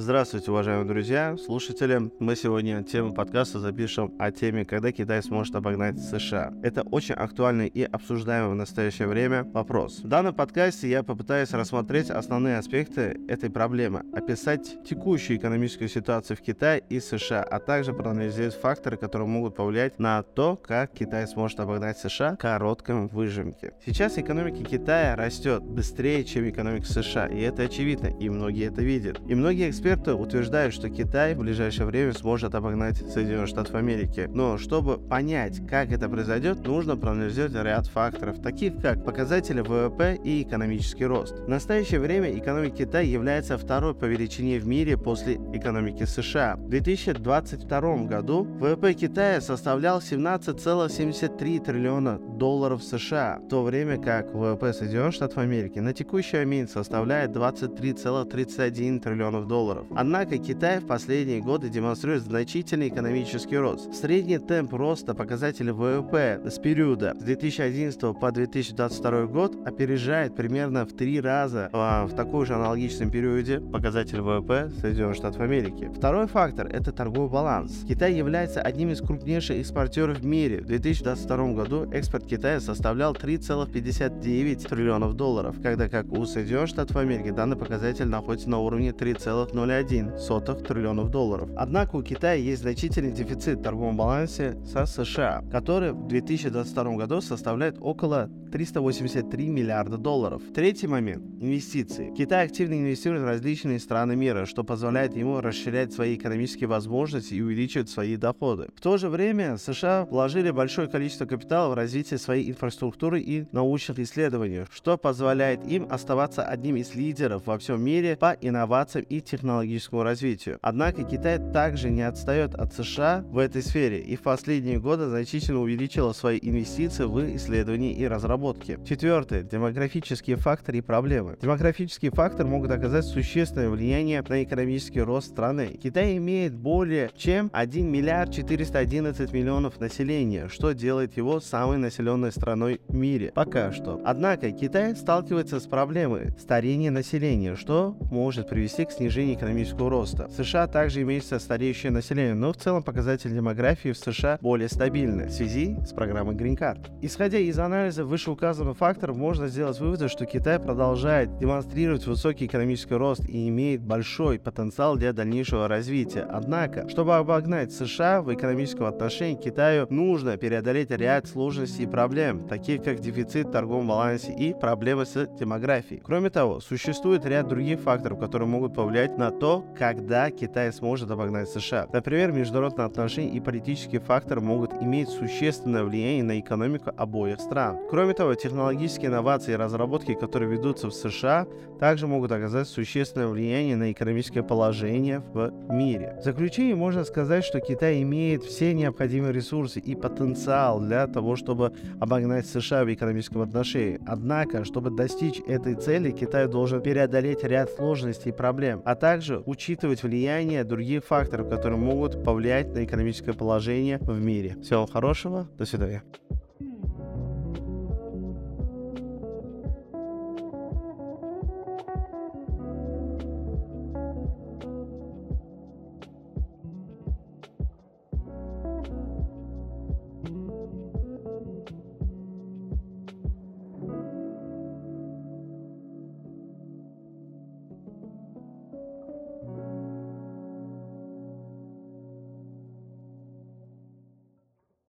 Здравствуйте, уважаемые друзья, слушатели. Мы сегодня тему подкаста запишем о теме, когда Китай сможет обогнать США. Это очень актуальный и обсуждаемый в настоящее время вопрос. В данном подкасте я попытаюсь рассмотреть основные аспекты этой проблемы, описать текущую экономическую ситуацию в Китае и США, а также проанализировать факторы, которые могут повлиять на то, как Китай сможет обогнать США в коротком выжимке. Сейчас экономика Китая растет быстрее, чем экономика США, и это очевидно, и многие это видят. И многие эксперты Эксперты утверждают, что Китай в ближайшее время сможет обогнать Соединенные Штаты Америки. Но чтобы понять, как это произойдет, нужно проанализировать ряд факторов, таких как показатели ВВП и экономический рост. В настоящее время экономика Китая является второй по величине в мире после экономики США. В 2022 году ВВП Китая составлял 17,73 триллиона долларов США, в то время как ВВП Соединенных Штатов Америки на текущий момент составляет 23,31 триллионов долларов долларов. Однако Китай в последние годы демонстрирует значительный экономический рост. Средний темп роста показателей ВВП с периода с 2011 по 2022 год опережает примерно в три раза а, в такой же аналогичном периоде показатель ВВП Соединенных Штатов Америки. Второй фактор – это торговый баланс. Китай является одним из крупнейших экспортеров в мире. В 2022 году экспорт Китая составлял 3,59 триллионов долларов, когда как у Соединенных Штатов Америки данный показатель находится на уровне 3,0 0,1 триллионов долларов. Однако у Китая есть значительный дефицит в торговом балансе со США, который в 2022 году составляет около 383 миллиарда долларов. Третий момент – инвестиции. Китай активно инвестирует в различные страны мира, что позволяет ему расширять свои экономические возможности и увеличивать свои доходы. В то же время США вложили большое количество капитала в развитие своей инфраструктуры и научных исследований, что позволяет им оставаться одним из лидеров во всем мире по инновациям и технологическому развитию. Однако Китай также не отстает от США в этой сфере и в последние годы значительно увеличила свои инвестиции в исследования и разработки. Четвертое. Демографические факторы и проблемы. Демографические факторы могут оказать существенное влияние на экономический рост страны. Китай имеет более чем 1 миллиард 411 миллионов населения, что делает его самой населенной страной в мире. Пока что. Однако Китай сталкивается с проблемой старения населения, что может привести к снижению экономического роста. В США также имеется стареющее население, но в целом показатель демографии в США более стабильны в связи с программой Green Card. Исходя из анализа вышеуказанных факторов, можно сделать выводы, что Китай продолжает демонстрировать высокий экономический рост и имеет большой потенциал для дальнейшего развития. Однако, чтобы обогнать США в экономическом отношении, Китаю нужно преодолеть ряд сложностей и проблем, таких как дефицит в торговом балансе и проблемы с демографией. Кроме того, существует ряд других факторов, которые могут повлиять на то, когда Китай сможет обогнать США. Например, международные отношения и политические факторы могут иметь существенное влияние на экономику обоих стран. Кроме того, технологические инновации и разработки, которые ведутся в США, также могут оказать существенное влияние на экономическое положение в мире. В заключение можно сказать, что Китай имеет все необходимые ресурсы и потенциал для того, чтобы обогнать США в экономическом отношении. Однако, чтобы достичь этой цели, Китай должен преодолеть ряд сложностей и проблем, а также учитывать влияние других факторов, которые могут повлиять на экономическое положение в мире. Всего хорошего, до свидания.